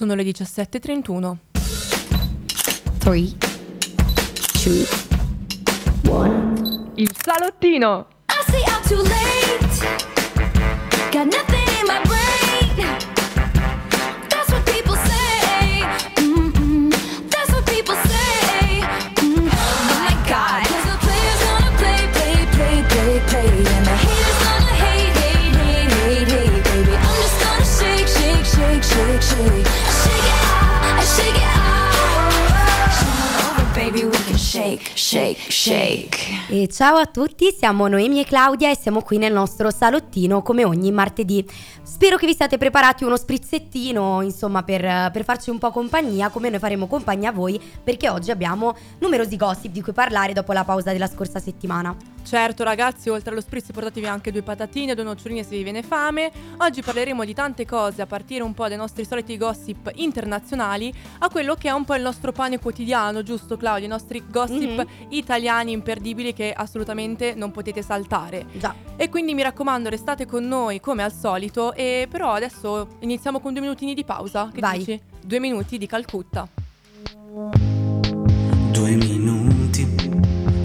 Sono le 17.31. 3, 2, 1. Il salottino! I see I'm too late. Got nothing shake. E ciao a tutti, siamo Noemi e Claudia e siamo qui nel nostro salottino come ogni martedì. Spero che vi siate preparati uno sprizzettino, insomma, per, per farci un po' compagnia, come noi faremo compagnia a voi, perché oggi abbiamo numerosi gossip di cui parlare dopo la pausa della scorsa settimana. Certo ragazzi, oltre allo spritz portatevi anche due patatine, due noccioline se vi viene fame. Oggi parleremo di tante cose, a partire un po' dai nostri soliti gossip internazionali, a quello che è un po' il nostro pane quotidiano, giusto Claudia? I nostri gossip Mhm. italiani imperdibili che assolutamente non potete saltare. Già. E quindi mi raccomando, restate con noi come al solito. E però adesso iniziamo con due minutini di pausa. Che Vai. dici? Due minuti di Calcutta. Due minuti,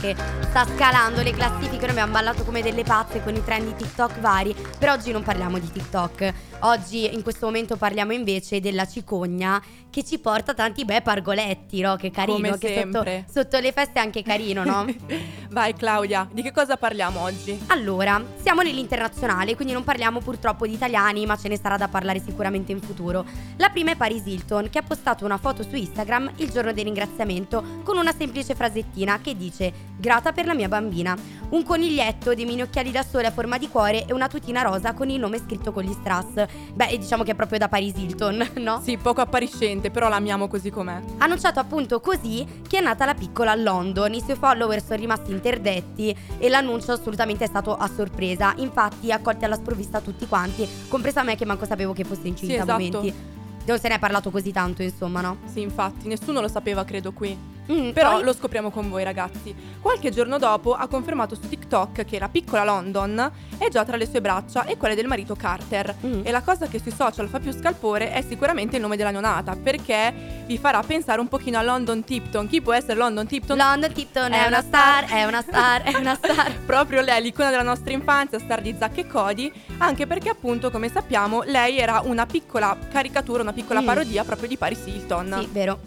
Che sta scalando le classifiche. Noi abbiamo ballato come delle pazze con i trend di TikTok vari. Per oggi non parliamo di TikTok. Oggi, in questo momento, parliamo invece della cicogna che ci porta tanti bei pargoletti, no? Che carino. Come che sotto, sotto le feste è anche carino, no? Vai Claudia, di che cosa parliamo oggi? Allora, siamo nell'internazionale, quindi non parliamo purtroppo di italiani, ma ce ne sarà da parlare sicuramente in futuro. La prima è Paris Hilton, che ha postato una foto su Instagram il giorno del ringraziamento con una semplice frasettina che dice Grata per la mia bambina. Un coniglietto, dei mini occhiali da sole a forma di cuore e una tutina rosa con il nome scritto con gli strass. Beh, diciamo che è proprio da Paris Hilton, no? Sì, poco appariscente, però l'amiamo così com'è. Ha annunciato appunto così che è nata la piccola a London. I suoi follower sono rimasti interdetti e l'annuncio assolutamente è stato a sorpresa. Infatti, accolti alla sprovvista tutti quanti, compresa me che manco sapevo che fosse incinta Sì, esatto. momenti. Non se ne è parlato così tanto, insomma, no? Sì, infatti, nessuno lo sapeva, credo, qui. Mm, Però poi- lo scopriamo con voi, ragazzi. Qualche giorno dopo ha confermato su TikTok che la piccola London è già tra le sue braccia e quelle del marito Carter. Mm. E la cosa che sui social fa più scalpore è sicuramente il nome della neonata, perché vi farà pensare un pochino a London Tipton. Chi può essere London Tipton? London Tipton è una star, è una star, è una star. Proprio lei, l'icona della nostra infanzia, star di Zack e Cody, anche perché appunto, come sappiamo, lei era una piccola caricatura, una piccola Mm. parodia proprio di Paris Hilton. Sì, vero.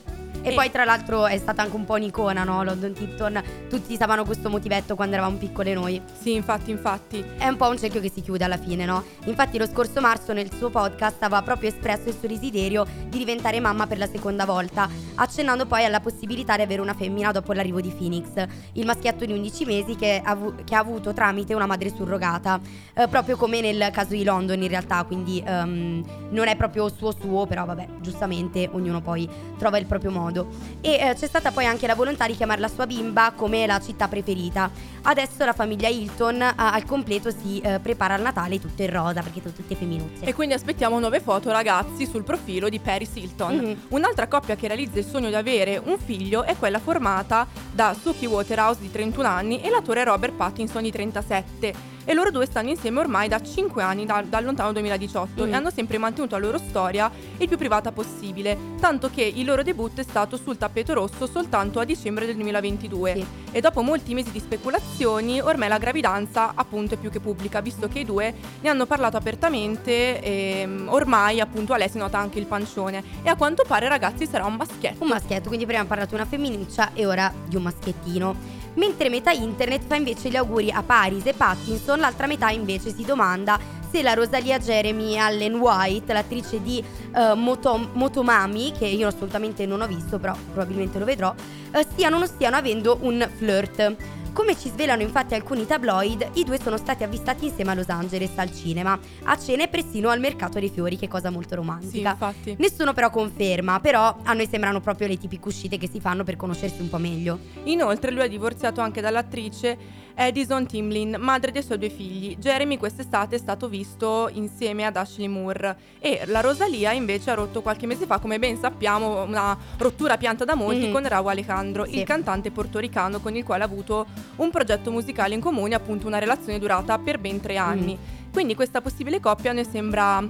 E, E- poi tra l'altro è stata anche un po' un'icona, no? London Tipton. Tutti sapevano questo motivetto quando eravamo piccole noi. Sì, infatti, infatti. È un po' un cerchio che si chiude alla fine, no? Infatti lo scorso marzo nel suo podcast aveva proprio espresso il suo desiderio di diventare mamma per la seconda volta, accennando poi alla possibilità di avere una femmina dopo l'arrivo di Phoenix, il maschietto di 11 mesi che ha, avu- che ha avuto tramite una madre surrogata, Eh, proprio come nel caso di London in realtà, quindi ehm, non è proprio suo suo, però vabbè, giustamente ognuno poi trova il proprio modo. E eh, c'è stata poi anche la volontà di chiamare la sua bimba come la città preferita. Adesso la famiglia Hilton eh, al completo si eh, prepara al Natale tutto in rosa perché sono tutte femminucce. E quindi aspettiamo nuove foto, ragazzi, sul profilo di Paris Hilton. Mhm. Un'altra coppia che realizza il sogno di avere un figlio è quella formata da Suki Waterhouse di 31 anni e l'attore Robert Pattinson di 37. E loro due stanno insieme ormai da 5 anni, da- dal lontano 2018, Mhm. e hanno sempre mantenuto la loro storia il più privata possibile, tanto che il loro debutto è stato sul tappeto rosso soltanto a dicembre del 2022. Sì. E dopo molti mesi di speculazioni, ormai la gravidanza appunto è più che pubblica, visto che i due ne hanno parlato apertamente e mm, ormai appunto a lei si nota anche il pancione. E a quanto pare ragazzi sarà un maschietto. Un maschietto, quindi prima abbiamo parlato di una femminuccia e ora di un maschiettino. Mentre metà internet fa invece gli auguri a Paris e Pattinson, l'altra metà invece si domanda se la Rosalia Jeremy Allen White, l'attrice di eh, Moto- Motomami, che io assolutamente non ho visto, però probabilmente lo vedrò, eh, stiano o non stiano avendo un flirt. Come ci svelano infatti alcuni tabloid, i due sono stati avvistati insieme a Los Angeles al cinema, a cena e persino al mercato dei fiori, che cosa molto Sì, romantica. infatti. Nessuno però conferma, però a noi sembrano proprio le tipiche uscite che si fanno per conoscersi un po' meglio. Inoltre lui è divorziato anche dall'attrice Edison Timlin, madre dei suoi due figli. Jeremy quest'estate è stato visto insieme ad Ashley Moore e la Rosalia invece ha rotto qualche mese fa, come ben sappiamo, una rottura pianta da molti Mhm. con Raúl Alejandro, Sì. il cantante portoricano con il quale ha avuto un progetto musicale in comune, appunto una relazione durata per ben tre anni. Quindi questa possibile coppia ne sembra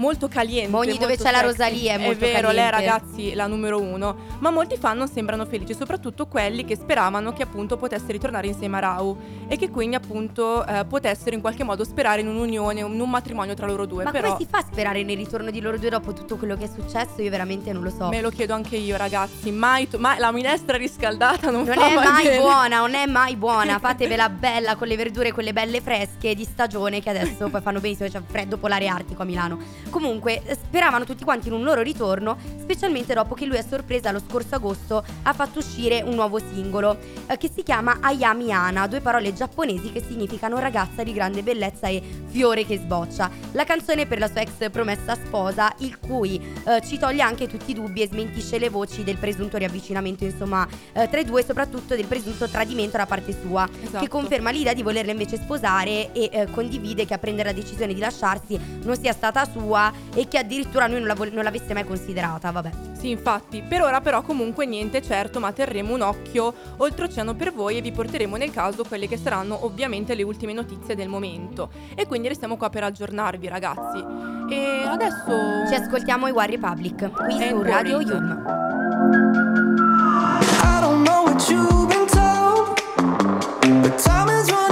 molto caliente. Ogni dove c'è la sexy. Rosalia è molto vero, lei caliente. ragazzi la numero uno. Ma molti fan non sembrano felici, soprattutto quelli che speravano che appunto potesse ritornare insieme a Rau e che quindi appunto eh, potessero in qualche modo sperare in un'unione, in un matrimonio tra loro due. Ma Però come si fa a sperare nel ritorno di loro due dopo tutto quello che è successo? Io veramente non lo so. me lo chiedo anche io, ragazzi. Mai, to- mai- la minestra riscaldata non, Non fa è mai bene. buona, non è mai buona. Fatevela bella con le verdure, quelle belle fresche di stagione che adesso poi fanno benissimo. C'è freddo polare artico a Milano. Comunque, eh, speravano tutti quanti in un loro ritorno, specialmente dopo che lui a sorpresa lo scorso agosto ha fatto uscire un nuovo singolo eh, che si chiama Ayami Ana, due parole giapponesi che significano ragazza di grande bellezza e fiore che sboccia. La canzone per la sua ex promessa sposa, il cui eh, ci toglie anche tutti i dubbi e smentisce le voci del presunto riavvicinamento, insomma, eh, tra i due e soprattutto del presunto tradimento da parte sua, Esatto. che conferma l'idea di volerla invece sposare e eh, condivide che a prendere la decisione di lasciarsi non sia stata sua e che addirittura lui non, la vol- non l'avesse mai considerata, vabbè. Sì, infatti, per ora però comunque niente certo, ma terremo un occhio oltreoceano per voi e vi porteremo nel caso quelle che saranno ovviamente le ultime notizie del momento. E quindi restiamo qua per aggiornarvi, ragazzi. E adesso Ci ascoltiamo i War Republic qui And su Radio. Yum. you've been told. But time is running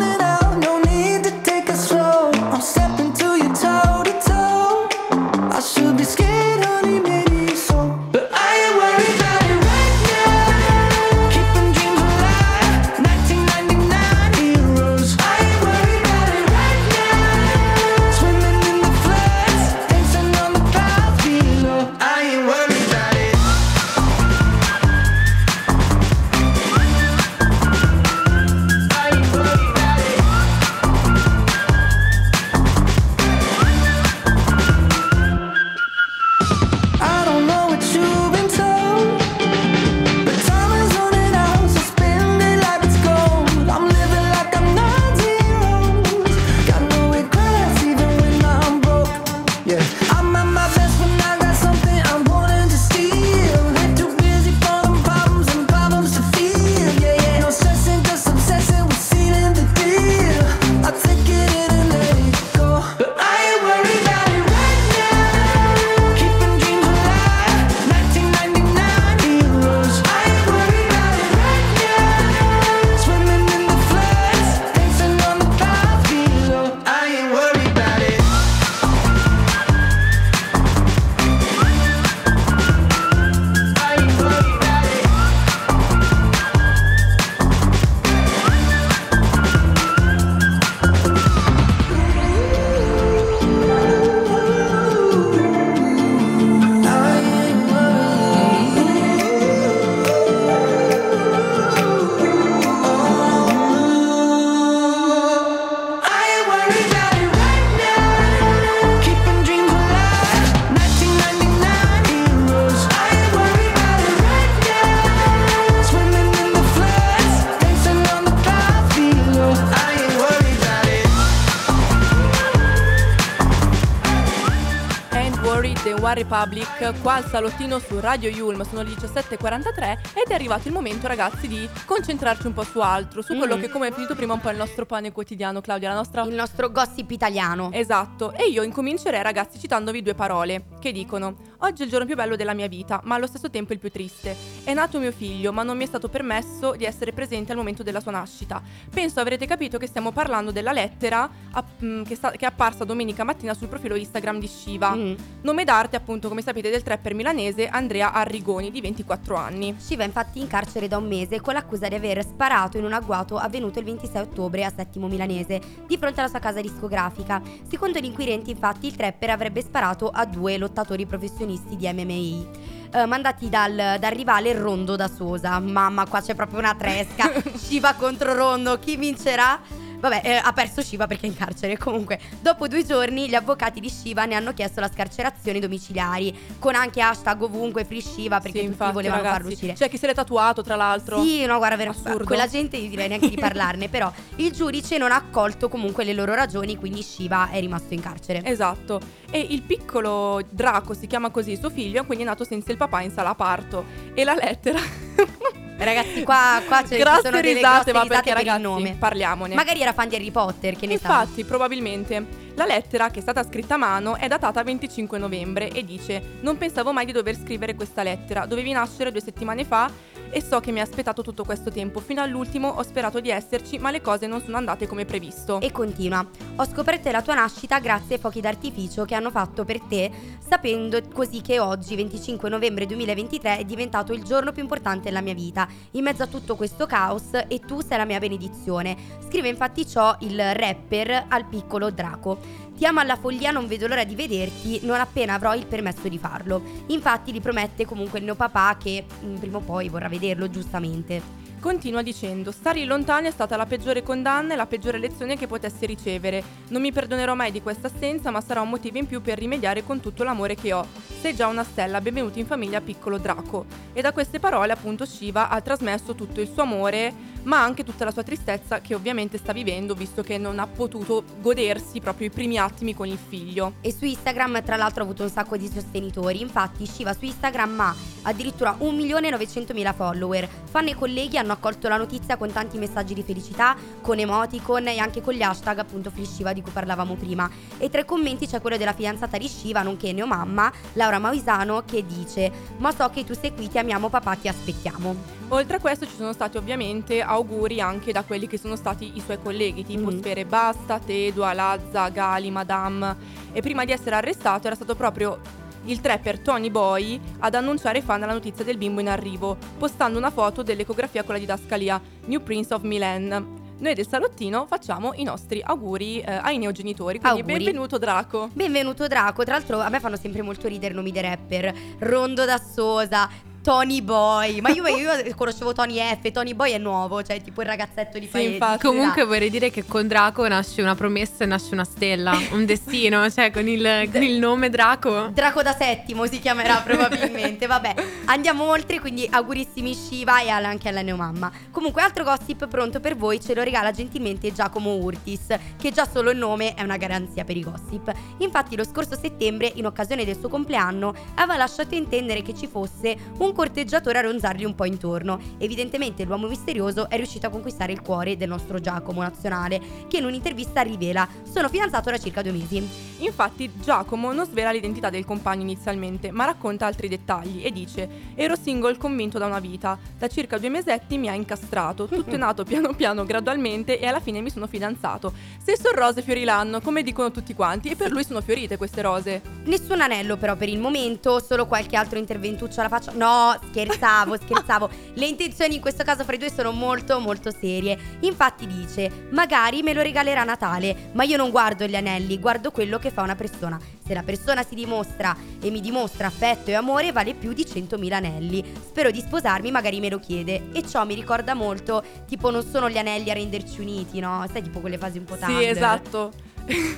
Republic qua al salottino su Radio Yulm sono le 17.43 ed è arrivato il momento ragazzi di concentrarci un po' su altro, su quello Mm. che come è finito prima un po' il nostro pane quotidiano Claudia, la nostra... Il nostro gossip italiano. Esatto, e io incomincerei ragazzi citandovi due parole che dicono Oggi è il giorno più bello della mia vita, ma allo stesso tempo il più triste. È nato mio figlio, ma non mi è stato permesso di essere presente al momento della sua nascita. Penso avrete capito che stiamo parlando della lettera app- mm, che, sta- che è apparsa domenica mattina sul profilo Instagram di Shiva. Mm. Nome d'arte, appunto, come sapete, del trapper milanese Andrea Arrigoni, di 24 anni. Shiva è infatti in carcere da un mese con l'accusa di aver sparato in un agguato avvenuto il 26 ottobre a Settimo Milanese, di fronte alla sua casa discografica. Secondo gli inquirenti, infatti, il trapper avrebbe sparato a due lottatori professionisti di MMA. eh, mandati dal, dal rivale Rondo da Sosa. Mamma, qua c'è proprio una tresca. Shiva contro Rondo, chi vincerà? Vabbè, eh, ha perso Shiva perché è in carcere. Comunque, dopo due giorni, gli avvocati di Shiva ne hanno chiesto la scarcerazione domiciliari, con anche hashtag ovunque free Shiva perché Sì, tutti infatti, volevano ragazzi. farlo uscire. C'è chi se l'è tatuato, tra l'altro. Sì, no, guarda, ver- Assurdo. quella gente io direi neanche di parlarne, però il giudice non ha accolto comunque le loro ragioni, quindi Shiva è rimasto in carcere. Esatto. E il piccolo Draco si chiama così suo figlio, quindi è nato senza il papà in sala parto. E la lettera. Ragazzi, qua, qua c'è, Grosse sono delle risate, ma perché per ragazzi, il nome. parliamone. Magari era fan di Harry Potter, che ne sa. Infatti, probabilmente. La lettera, che è stata scritta a mano, è datata 25 novembre e dice: Non pensavo mai di dover scrivere questa lettera. Dovevi nascere due settimane fa e so che mi ha aspettato tutto questo tempo. Fino all'ultimo ho sperato di esserci, ma le cose non sono andate come previsto. E continua. Ho scoperto la tua nascita grazie ai fuochi d'artificio che hanno fatto per te, sapendo così che oggi, 25 novembre 2023, è diventato il giorno più importante della mia vita. In mezzo a tutto questo caos e tu sei la mia benedizione. Scrive infatti ciò il rapper al piccolo Draco. Ti amo alla follia, non vedo l'ora di vederti, non appena avrò il permesso di farlo. Infatti gli promette comunque il mio papà che mm, prima o poi vorrà vederlo, giustamente. Continua dicendo: Stare lontani è stata la peggiore condanna e la peggiore lezione che potessi ricevere. Non mi perdonerò mai di questa assenza, ma sarà un motivo in più per rimediare con tutto l'amore che ho. Sei già una stella, benvenuto in famiglia piccolo Draco. E da queste parole, appunto, Shiva ha trasmesso tutto il suo amore, ma anche tutta la sua tristezza che ovviamente sta vivendo, visto che non ha potuto godersi proprio i primi attimi con il figlio. E su Instagram tra l'altro ha avuto un sacco di sostenitori, infatti Shiva su Instagram ha addirittura 1.900.000 follower. Fan e colleghi hanno accolto la notizia con tanti messaggi di felicità, con emoticon e anche con gli hashtag appunto Flisciva di cui parlavamo prima. E tra i commenti c'è quello della fidanzata di Shiva, nonché neomamma, Laura Mausano, che dice Ma so che tu sei qui, ti amiamo papà, ti aspettiamo. Oltre a questo ci sono stati ovviamente auguri anche da quelli che sono stati i suoi colleghi, tipo Mhm. Sfere Basta, Tedua, Lazza, Gali, Madame. E prima di essere arrestato era stato proprio il trapper Tony Boy ad annunciare ai fan la notizia del bimbo in arrivo, postando una foto dell'ecografia con la didascalia New Prince of Milan. Noi del salottino facciamo i nostri auguri eh, ai neogenitori, quindi Auguri. benvenuto Draco. Benvenuto Draco, tra l'altro a me fanno sempre molto ridere i nomi dei rapper. Rondo da Sosa, Tony Boy. Ma io, io conoscevo Tony F, Tony Boy è nuovo, cioè tipo il ragazzetto di Sì, infatti. Comunque vorrei dire che con Draco nasce una promessa e nasce una stella, un destino, cioè con il, con il nome Draco. Draco da settimo si chiamerà probabilmente. Vabbè, andiamo oltre, quindi augurissimi Shiva e anche alla neomamma. Comunque, altro gossip pronto per voi ce lo regala gentilmente Giacomo Urtis, che già solo il nome è una garanzia per i gossip. Infatti, lo scorso settembre, in occasione del suo compleanno, aveva lasciato intendere che ci fosse un corteggiatore a ronzargli un po' intorno. Evidentemente, l'uomo misterioso è riuscito a conquistare il cuore del nostro Giacomo nazionale, che in un'intervista rivela: Sono fidanzato da circa due mesi. Infatti Giacomo non svela l'identità del compagno inizialmente, ma racconta altri dettagli e dice Ero single convinto da una vita, da circa due mesetti mi ha incastrato, tutto è nato piano piano gradualmente e alla fine mi sono fidanzato. Se sono rose fioriranno, come dicono tutti quanti, e per lui sono fiorite queste rose. Nessun anello però per il momento, solo qualche altro interventuccio alla faccia. No, scherzavo, scherzavo. Le intenzioni in questo caso fra i due sono molto molto serie. Infatti dice, magari me lo regalerà Natale, ma io non guardo gli anelli, guardo quello che fa una persona. Se la persona si dimostra e mi dimostra affetto e amore vale più di 100.000 anelli. Spero di sposarmi, magari me lo chiede. E ciò mi ricorda molto, tipo non sono gli anelli a renderci uniti, no? Sai tipo quelle fasi un po' Sì, Tumblr. esatto.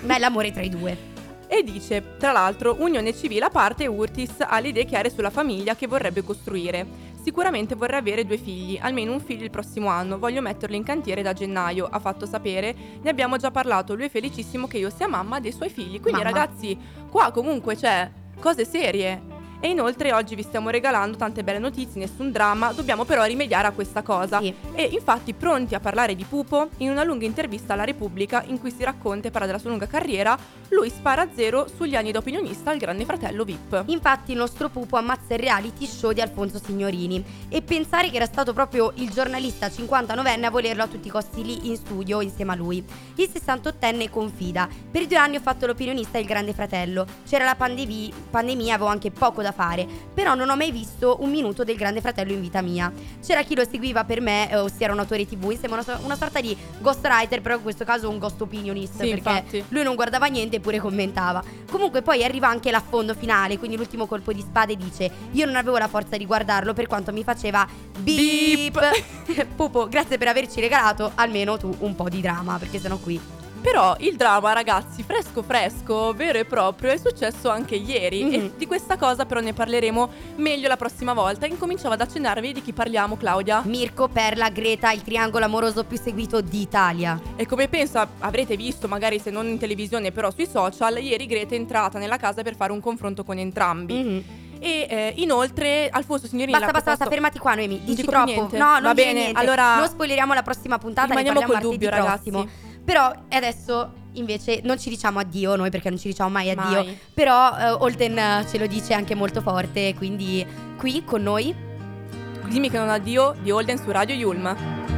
Ma è l'amore tra i due. E dice, tra l'altro, unione civile a parte, Urtis ha le idee chiare sulla famiglia che vorrebbe costruire. Sicuramente vorrei avere due figli, almeno un figlio il prossimo anno, voglio metterlo in cantiere da gennaio, ha fatto sapere, ne abbiamo già parlato, lui è felicissimo che io sia mamma dei suoi figli, quindi Mamma. ragazzi, qua comunque c'è cose serie. E inoltre oggi vi stiamo regalando tante belle notizie, nessun dramma, dobbiamo però rimediare a questa cosa. Sì. E infatti pronti a parlare di Pupo, in una lunga intervista alla Repubblica in cui si racconta e parla della sua lunga carriera, lui spara a zero sugli anni da opinionista al grande fratello VIP. Infatti il nostro pupo ammazza il reality show di Alfonso Signorini e pensare che era stato proprio il giornalista 59enne a volerlo a tutti i costi lì in studio insieme a lui. Il 68enne confida, per due anni ho fatto l'opinionista del grande fratello, c'era la pandevi- pandemia, avevo anche poco da fare, però non ho mai visto un minuto del grande fratello in vita mia. C'era chi lo seguiva per me, eh, ossia era un autore tv, insomma una, una sorta di ghostwriter, però in questo caso un ghost opinionist, Sì, perché infatti. lui non guardava niente eppure commentava. Comunque poi arriva anche l'affondo finale, quindi l'ultimo colpo di spada e dice io non avevo la forza di guardarlo per quanto mi faceva beep. Pupo, grazie per averci regalato almeno tu un po' di drama, perché sennò qui. Però il dramma, ragazzi, fresco fresco, vero e proprio, è successo anche ieri. E Mhm. di questa cosa però ne parleremo meglio la prossima volta. Incominciavo ad accennarvi di chi parliamo, Claudia. Mirko, Perla, Greta, il triangolo amoroso più seguito d'Italia. E come penso avrete visto, magari se non in televisione, però sui social, ieri Greta è entrata nella casa per fare un confronto con entrambi. Mhm. E eh, inoltre Alfonso Signorini Basta, basta, basta, fermati qua, Noemi. Dici troppo. niente? No, non Va bene, niente. allora- Non spoileriamo la prossima puntata, ne Rimaniamo parliamo col dubbio, ragazzi. Però adesso invece non ci diciamo addio noi perché non ci diciamo mai addio. Mai. Però eh, Holden eh, ce lo dice anche molto forte, quindi qui con noi Dimmi che non ha Dio di Holden su Radio Yulm.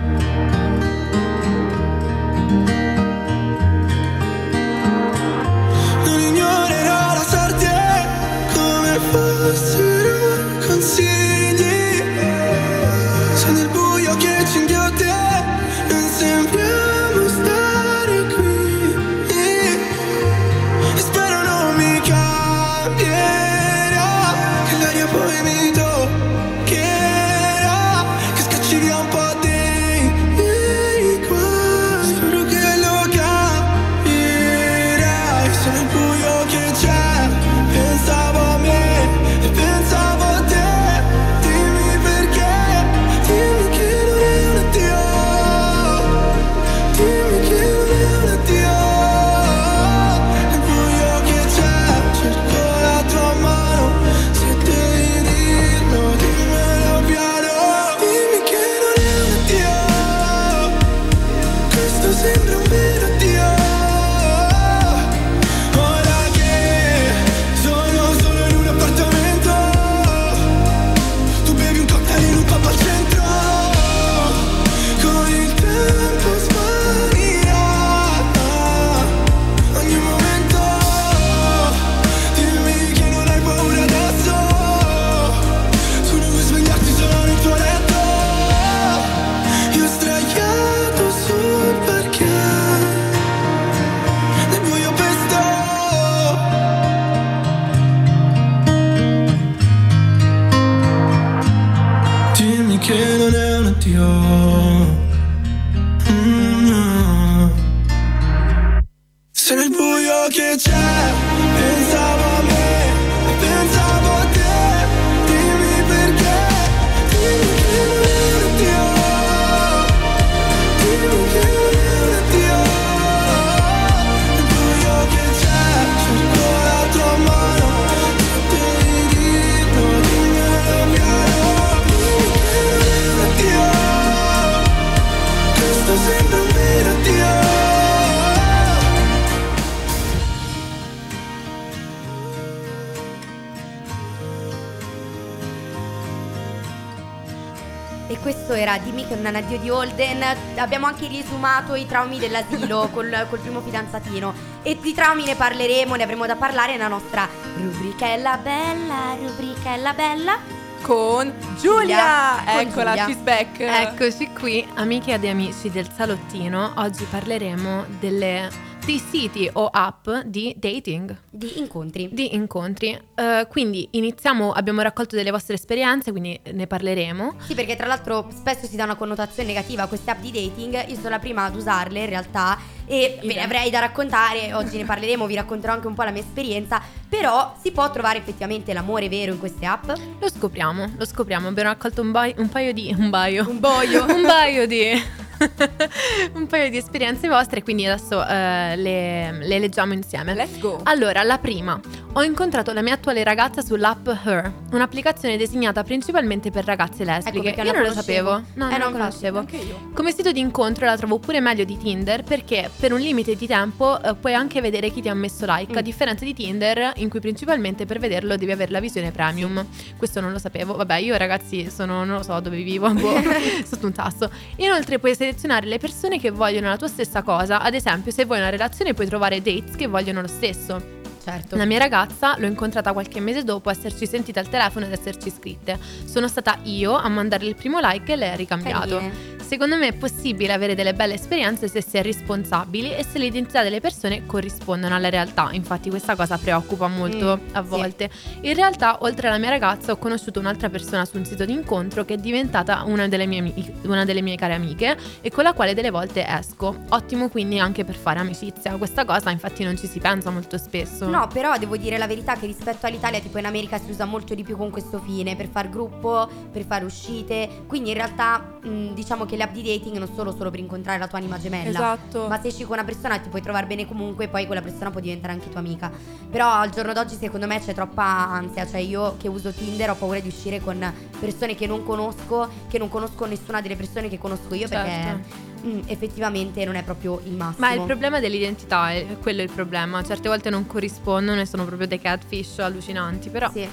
Questo era Dimmi che non è un addio di Holden. Abbiamo anche riesumato i traumi dell'asilo col, col primo fidanzatino. E di traumi ne parleremo, ne avremo da parlare nella nostra rubrichella bella, rubrichella bella. Con Giulia! Con Eccola, Giulia. she's back. Eccoci qui, amiche ed amici del salottino. Oggi parleremo delle, dei siti o app di dating, Di incontri. di incontri. Eh, quindi iniziamo, abbiamo raccolto delle vostre esperienze, quindi ne parleremo. Sì, perché tra l'altro spesso si dà una connotazione negativa a queste app di dating. Io sono la prima ad usarle in realtà e ve ne avrei da raccontare. Oggi ne parleremo, vi racconterò anche un po' la mia esperienza. Però si può trovare effettivamente l'amore vero in queste app. Lo scopriamo, lo scopriamo. Abbiamo raccolto un, bai- un paio di... un baio. Un boio. un paio di... un paio di esperienze vostre, quindi adesso eh, le, le leggiamo insieme. Let's go. Allora, la prima. Ho incontrato la mia attuale ragazza sull'app Her, un'applicazione designata principalmente per ragazze lesbiche. Ecco io non non lo sapevo. No, Eh, non no, la conoscevo. Anche io. Come sito di incontro la trovo pure meglio di Tinder perché per un limite di tempo eh, puoi anche vedere chi ti ha messo like, Mm. a differenza di Tinder in cui principalmente per vederlo devi avere la visione premium. Questo non lo sapevo. Vabbè, io ragazzi sono, non lo so dove vivo, boh, sotto un tasto. Inoltre puoi selezionare le persone che vogliono la tua stessa cosa, ad esempio se vuoi una relazione puoi trovare dates che vogliono lo stesso. Certo. La mia ragazza l'ho incontrata qualche mese dopo esserci sentita al telefono ed esserci iscritte. Sono stata io a mandarle il primo like e lei ha ricambiato. Carine. Secondo me è possibile avere delle belle esperienze se si è responsabili e se le identità delle persone corrispondono alla realtà. Infatti questa cosa preoccupa molto Mm, a sì. volte. In realtà, oltre alla mia ragazza, ho conosciuto un'altra persona su un sito di incontro che è diventata una delle mie, una delle mie care amiche e con la quale delle volte esco. Ottimo quindi anche per fare amicizia. Questa cosa infatti non ci si pensa molto spesso. No, però devo dire la verità che rispetto all'Italia, tipo in America si usa molto di più con questo fine, per far gruppo, per fare uscite. Quindi in realtà mh, diciamo che le app di dating non sono solo per incontrare la tua anima gemella. Esatto. Ma se esci con una persona ti puoi trovare bene comunque, poi quella persona può diventare anche tua amica. Però al giorno d'oggi secondo me c'è troppa ansia, cioè io che uso Tinder ho paura di uscire con persone che non conosco, che non conosco nessuna delle persone che conosco io Certo. perché mh, effettivamente non è proprio il massimo. Ma il problema dell'identità è quello è il problema. Certe volte non corrispondono e sono proprio dei catfish allucinanti. Però, Sì.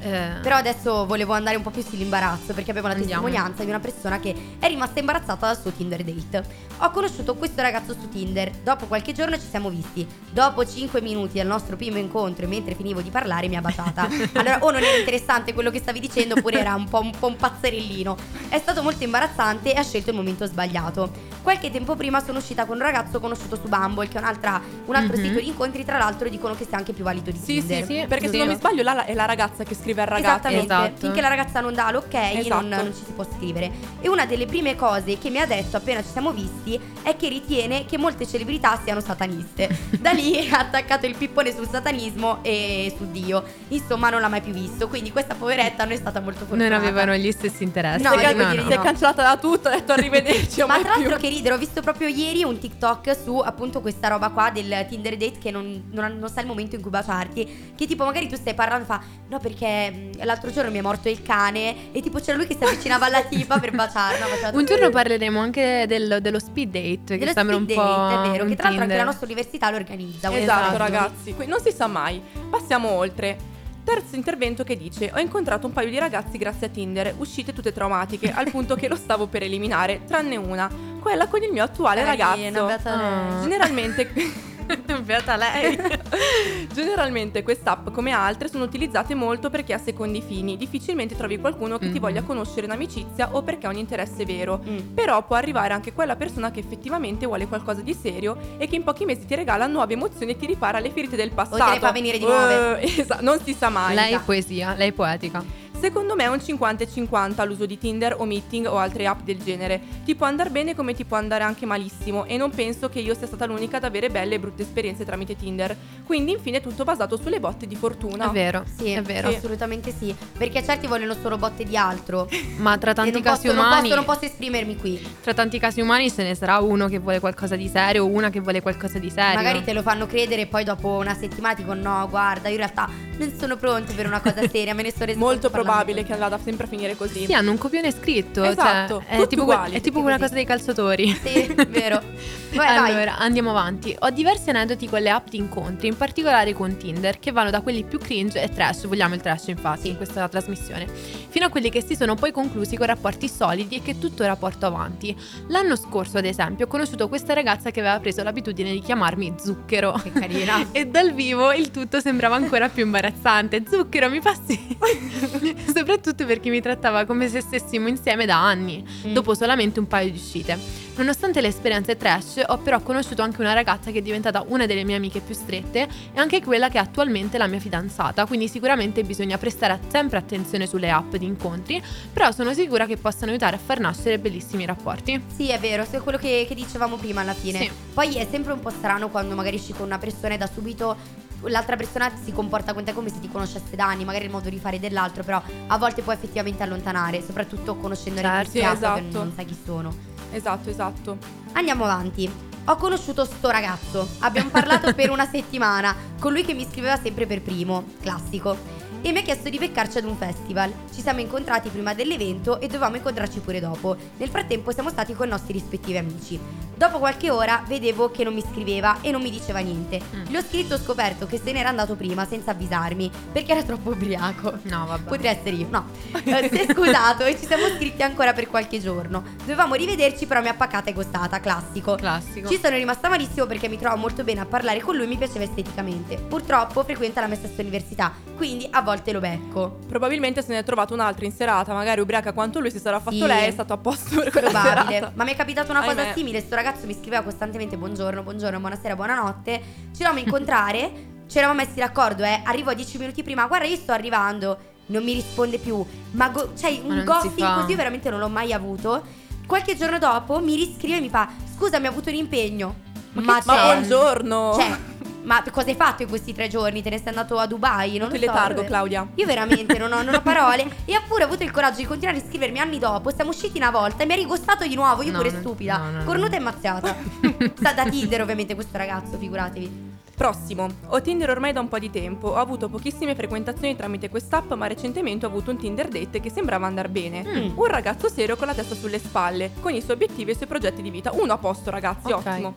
Eh, Però adesso volevo andare un po' più sull'imbarazzo perché abbiamo la Andiamo. testimonianza di una persona che è rimasta imbarazzata dal suo Tinder date. Ho conosciuto questo ragazzo su Tinder, dopo qualche giorno ci siamo visti. Dopo 5 minuti dal nostro primo incontro e mentre finivo di parlare mi ha baciata. Allora o non era interessante quello che stavi dicendo oppure era un po', un po' un pazzerellino. È stato molto imbarazzante e ha scelto il momento sbagliato. Qualche tempo prima sono uscita con un ragazzo conosciuto su Bumble, che è un'altra- un altro Mhm. sito di incontri, tra l'altro dicono che sia anche più valido di Sì, Tinder. sì, sì, perché se non mi sbaglio là è la ragazza che scrive al ragazzo. Esattamente, Esatto. finché la ragazza non dà l'ok Esatto. non, non ci si può scrivere. E una delle prime cose che mi ha detto appena ci siamo visti è che ritiene che molte celebrità siano sataniste. Da lì ha attaccato il pippone sul satanismo e su Dio. Insomma, non l'ha mai più visto. Quindi questa poveretta non è stata molto fortunata. non avevano gli stessi interessi. No, è, devo dire si è no. cancellata da tutto, ha detto arrivederci. Ma mai tra l'altro più. che ridere, ho visto proprio ieri un TikTok su appunto questa roba qua del Tinder date che non, non, non sa il momento in cui baciarti. Che tipo magari tu stai parlando e fa no perché mh, l'altro giorno mi è morto il cane e tipo c'era lui che si avvicinava alla tipa per baciarla. Un giorno parleremo anche del- dello speed date, che Dello sembra speed un po' date, è vero, un che tra l'altro anche la nostra università lo organizza. Esatto, esatto. ragazzi, qui non si sa mai. Passiamo oltre. Terzo intervento che dice: Ho incontrato un paio di ragazzi grazie a Tinder, uscite tutte traumatiche, al punto che lo stavo per eliminare, tranne una, quella con il mio attuale Carina, ragazzo. beata. Ah. Generalmente. Beata lei. Generalmente queste app, come altre, sono utilizzate molto perché ha secondi fini. Difficilmente trovi qualcuno che ti Mhm. voglia conoscere in amicizia o perché ha un interesse vero. Mm. Però può arrivare anche quella persona che effettivamente vuole qualcosa di serio e che in pochi mesi ti regala nuove emozioni e ti ripara le ferite del passato. te ne fa venire di nuove. Eh, esa- non si sa mai. lei è poesia, lei è poetica. Secondo me è un 50 e 50 l'uso di Tinder o Meeting o altre app del genere. Ti può andare bene come ti può andare anche malissimo e non penso che io sia stata l'unica ad avere belle e brutte esperienze tramite Tinder. Quindi infine è tutto basato sulle botte di fortuna. È vero, Sì, è vero. assolutamente sì. Perché certi vogliono solo botte di altro. Ma tra tanti non casi posso, non umani, posso- non posso esprimermi qui. tra tanti casi umani ce ne sarà uno che vuole qualcosa di serio o una che vuole qualcosa di serio. Magari te lo fanno credere e poi dopo una settimana ti dicono no, guarda, io in realtà non sono pronto per una cosa seria, me ne sto resa Molto parlando probabile che andrà sempre a finire così. Sì, hanno un copione scritto. Esatto, cioè, è tipo, uguali, è tipo quella cosa dei calciatori. Sì, vero. Vai, vai. allora, andiamo avanti. Ho diversi aneddoti con le app di incontri, in particolare con Tinder, che vanno da quelli più cringe e trash, vogliamo il trash infatti in questa trasmissione, fino a quelli che si sono poi conclusi con rapporti solidi e che tuttora porto avanti. L'anno scorso, ad esempio, ho conosciuto questa ragazza che aveva preso l'abitudine di chiamarmi Zucchero. Che carina. E dal vivo il tutto sembrava ancora più imbarazzante. Zucchero, mi passi. Soprattutto perché mi trattava come se stessimo insieme da anni, Mm. dopo solamente un paio di uscite. Nonostante le esperienze trash, ho però conosciuto anche una ragazza che è diventata una delle mie amiche più strette e anche quella che è attualmente la mia fidanzata. Quindi sicuramente bisogna prestare sempre attenzione sulle app di incontri, però sono sicura che possano aiutare a far nascere bellissimi rapporti. Sì, è vero, è quello che, che dicevamo prima alla fine. Sì. Poi è sempre un po' strano quando magari esci con una persona e da subito l'altra persona si comporta con te come se ti conoscesse da anni, magari il modo di fare dell'altro, però a volte può effettivamente allontanare, soprattutto conoscendo Certo, le persone esatto. che non sai chi sono. Esatto, esatto. Andiamo avanti. Ho conosciuto sto ragazzo. Abbiamo parlato per una settimana. Con lui che mi scriveva sempre per primo. Classico. E mi ha chiesto di beccarci ad un festival. Ci siamo incontrati prima dell'evento e dovevamo incontrarci pure dopo. Nel frattempo siamo stati con i nostri rispettivi amici. Dopo qualche ora vedevo che non mi scriveva e non mi diceva niente. Mm. Gli ho scritto e ho scoperto che se n'era andato prima senza avvisarmi perché era troppo ubriaco. No, vabbè. Potrei essere io, no. Eh, si è scusato e ci siamo scritti ancora per qualche giorno. Dovevamo rivederci, però mi ha paccata e gostata, classico. Classico. Ci sono rimasta malissimo perché mi trovo molto bene a parlare con lui e mi piaceva esteticamente. Purtroppo frequenta la mia stessa università, quindi a volte lo becco. Probabilmente se ne è trovato un altro in serata, magari ubriaca quanto lui si sarà fatto Sì. lei, è stato a posto per quella Probabile. serata. Ma mi è capitata una cosa Ahimè. simile. Sto ragazzo mi scriveva costantemente buongiorno, buongiorno, buonasera, buonanotte. Ci dovevamo incontrare. Ci eravamo messi d'accordo, eh. Arrivo 10 minuti prima. Guarda, io sto arrivando. Non mi risponde più. Ma go- cioè, Ma un ghosting così io veramente non l'ho mai avuto. Qualche giorno dopo mi riscrive e mi fa: Scusa, mi ha avuto un impegno. Ma, ma cioè- buongiorno! Cioè, ma cosa hai fatto in questi tre giorni? Te ne sei andato a Dubai? Non che so. letargo, dove- Claudia. io veramente non ho, non ho parole. E ha pure avuto il coraggio di continuare a scrivermi anni dopo. Siamo usciti una volta e mi ha rigostato di nuovo. Io No, pure no, stupida. no. Cornuta e mazziata. Sta da Tinder, ovviamente, questo ragazzo, figuratevi. Prossimo. Ho Tinder ormai da un po' di tempo. Ho avuto pochissime frequentazioni tramite quest'app, ma recentemente ho avuto un Tinder date che sembrava andare bene. Mm. Un ragazzo serio con la testa sulle spalle, con i suoi obiettivi e i suoi progetti di vita. Uno a posto, ragazzi, Ok. ottimo.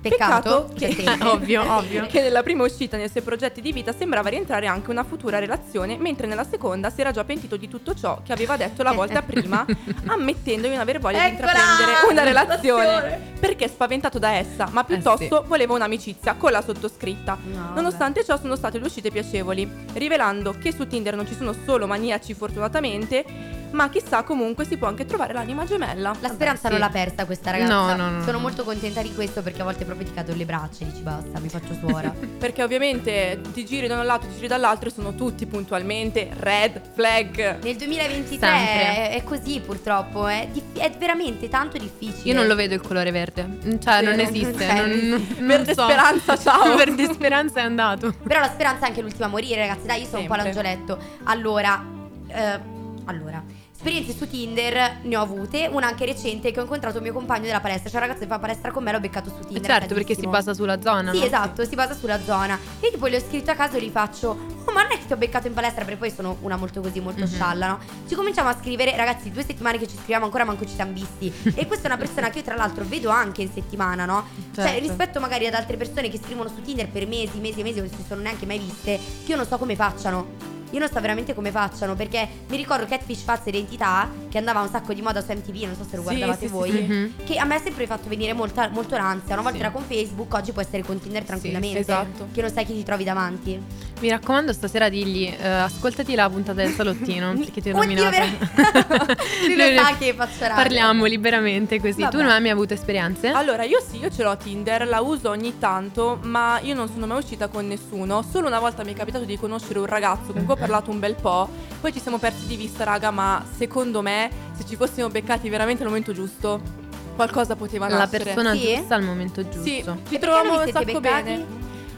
Peccato, che, c'è tempo. ovvio, ovvio. che nella prima uscita nei suoi progetti di vita sembrava rientrare anche una futura relazione, mentre nella seconda si era già pentito di tutto ciò che aveva detto la volta prima, ammettendo di non aver voglia di Eccola! intraprendere una La relazione perché spaventato da essa, ma Eh piuttosto voleva un'amicizia con la sottoscritta. No, Nonostante ciò sono state le uscite piacevoli, rivelando che su Tinder non ci sono solo maniaci fortunatamente, ma chissà comunque si può anche trovare l'anima gemella. La speranza sì. non l'ha persa questa ragazza. No, no, no, Sono no. molto contenta di questo perché a volte proprio ti cadono le braccia e dici basta, mi faccio suora. Perché ovviamente ti giri da un lato, ti giri dall'altro e sono tutti puntualmente red flag. Nel 2023 Sempre. è, è così purtroppo, è, dif- è veramente tanto difficile. Io non lo vedo il colore verde. Cioè, Sì, non non esiste. non, non non- non Verde so. speranza, ciao. Verde speranza è andato. Però la speranza è anche l'ultima a morire, ragazzi. Dai, io sono un po' Sempre. l'angioletto. Allora, eh, allora. Esperienze su Tinder ne ho avute, una anche recente che ho incontrato il mio compagno della palestra, cioè un ragazzo che fa palestra con me, l'ho beccato su Tinder. certo, perché si basa sulla zona. Sì, no? esatto, si basa sulla zona. E tipo gli ho scritto a caso e gli faccio: Oh, ma non è che ti ho beccato in palestra perché poi sono una molto così, molto Mhm. scialla, no? Ci cominciamo a scrivere, ragazzi, due settimane che ci scriviamo ancora, manco ci siamo visti. e questa è una persona che io, tra l'altro, vedo anche in settimana, no? Cioè, Certo. rispetto magari ad altre persone che scrivono su Tinder per mesi, mesi e mesi, non si sono neanche mai viste, che io non so come facciano. Io non so veramente come facciano, perché mi ricordo Catfish Falsa Identità, che andava un sacco di moda su MTV, non so se lo Sì, guardavate sì, voi. sì. Mhm. Che a me ha sempre fatto venire molta, molto l'ansia. Una volta Sì. era con Facebook, oggi può essere con Tinder tranquillamente. esatto. Che non sai chi ti trovi davanti. Mi raccomando, stasera digli, eh, ascoltati la puntata del salottino perché ti ho Oddio, nominato. lo Noi sa che faccio radio. Parliamo liberamente così. Vabbè. Tu non hai mai avuto esperienze? Allora, io sì, io ce l'ho Tinder, la uso ogni tanto, ma io non sono mai uscita con nessuno. Solo una volta mi è capitato di conoscere un ragazzo con cui ho parlato un bel po'. Poi ci siamo persi di vista, raga, ma secondo me, se ci fossimo beccati veramente al momento giusto, qualcosa poteva la nascere. persona Sì? giusta al momento giusto. Sì, ci trovavamo non un sacco beccati? bene.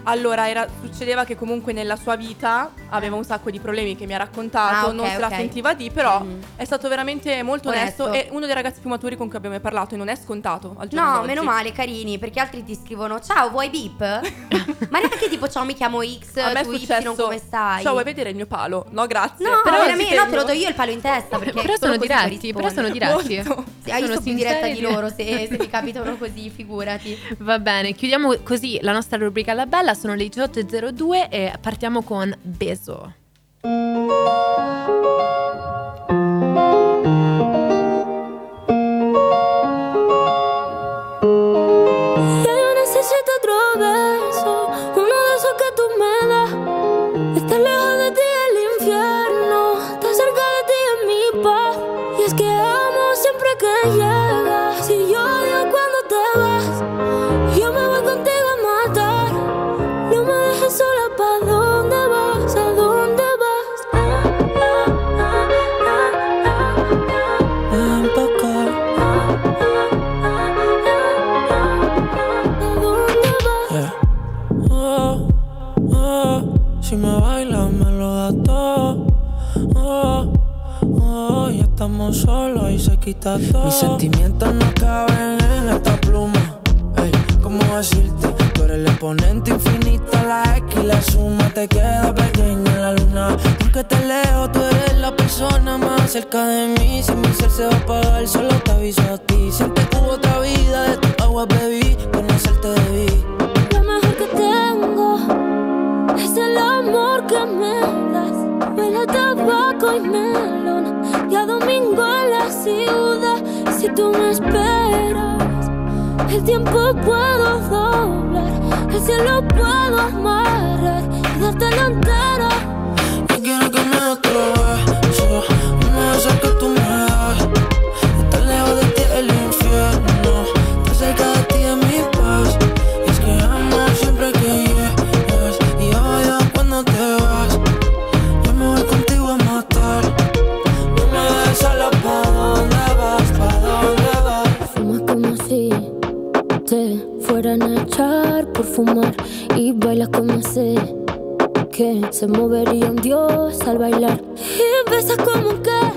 Allora, era- succedeva che comunque nella sua vita aveva un sacco di problemi che mi ha raccontato, Ah, ok, non se la ok. sentiva di, però Mhm. è stato veramente molto onesto. Onesto. È uno dei ragazzi più maturi con cui abbiamo parlato e non è scontato al giorno No, d'oggi. meno male, carini, perché altri ti scrivono Ciao, vuoi beep? Ma neanche tipo ciao, mi chiamo X, A me è tu Y, successo, come stai? Ciao, vuoi vedere il mio palo? No, grazie. No, Però veramente, no, te lo do io il palo in testa perché Però sono diretti, però sono diretti. Molto. Sì, io Sono più diretta di loro se, se mi capitano così, figurati. Va bene, chiudiamo così la nostra rubrica alla bella, sono le 18.02 e partiamo con Beso. Estamos solos y se quita todo. Mis sentimientos no caben en esta pluma. Ey, ¿cómo decirte? Tú eres el exponente infinito, la X y la suma te queda pequeña en la luna. Porque te leo, tú eres la persona más cerca de mí. Si mi ser se va a apagar, solo te aviso a ti. Siempre hubo otra vida, de tu agua bebí, conocerte debí. Lo mejor que tengo es el amor que me. Huele tabaco y melón y a domingo en la ciudad. Si tú me esperas, el tiempo puedo doblar, el cielo puedo amarrar y dártelo entero. Yo quiero que me a echar por fumar. Y bailas como sé que se movería un dios al bailar. Y besas como que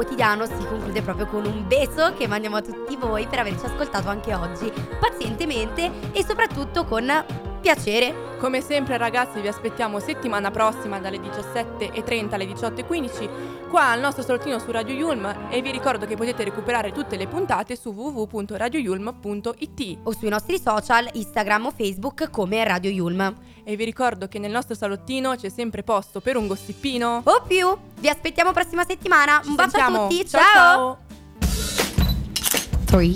quotidiano si conclude proprio con un beso che mandiamo a tutti voi per averci ascoltato anche oggi, pazientemente e soprattutto con piacere. Come sempre ragazzi vi aspettiamo settimana prossima dalle 17.30 alle 18.15 qua al nostro salottino su Radio Yulm e vi ricordo che potete recuperare tutte le puntate su www.radioyulm.it O sui nostri social, Instagram o Facebook come Radio Yulm. e vi ricordo che nel nostro salottino c'è sempre posto per un gossipino. O più, vi aspettiamo prossima settimana. Ci un bacio sentiamo. a tutti, ciao! ciao. 3,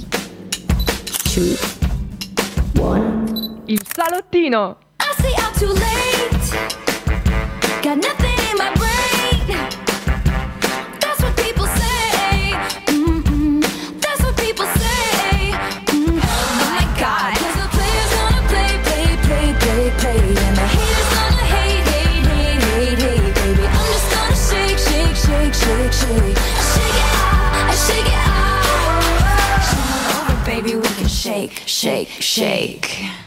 2, Il salottino. Shake, shake, shake.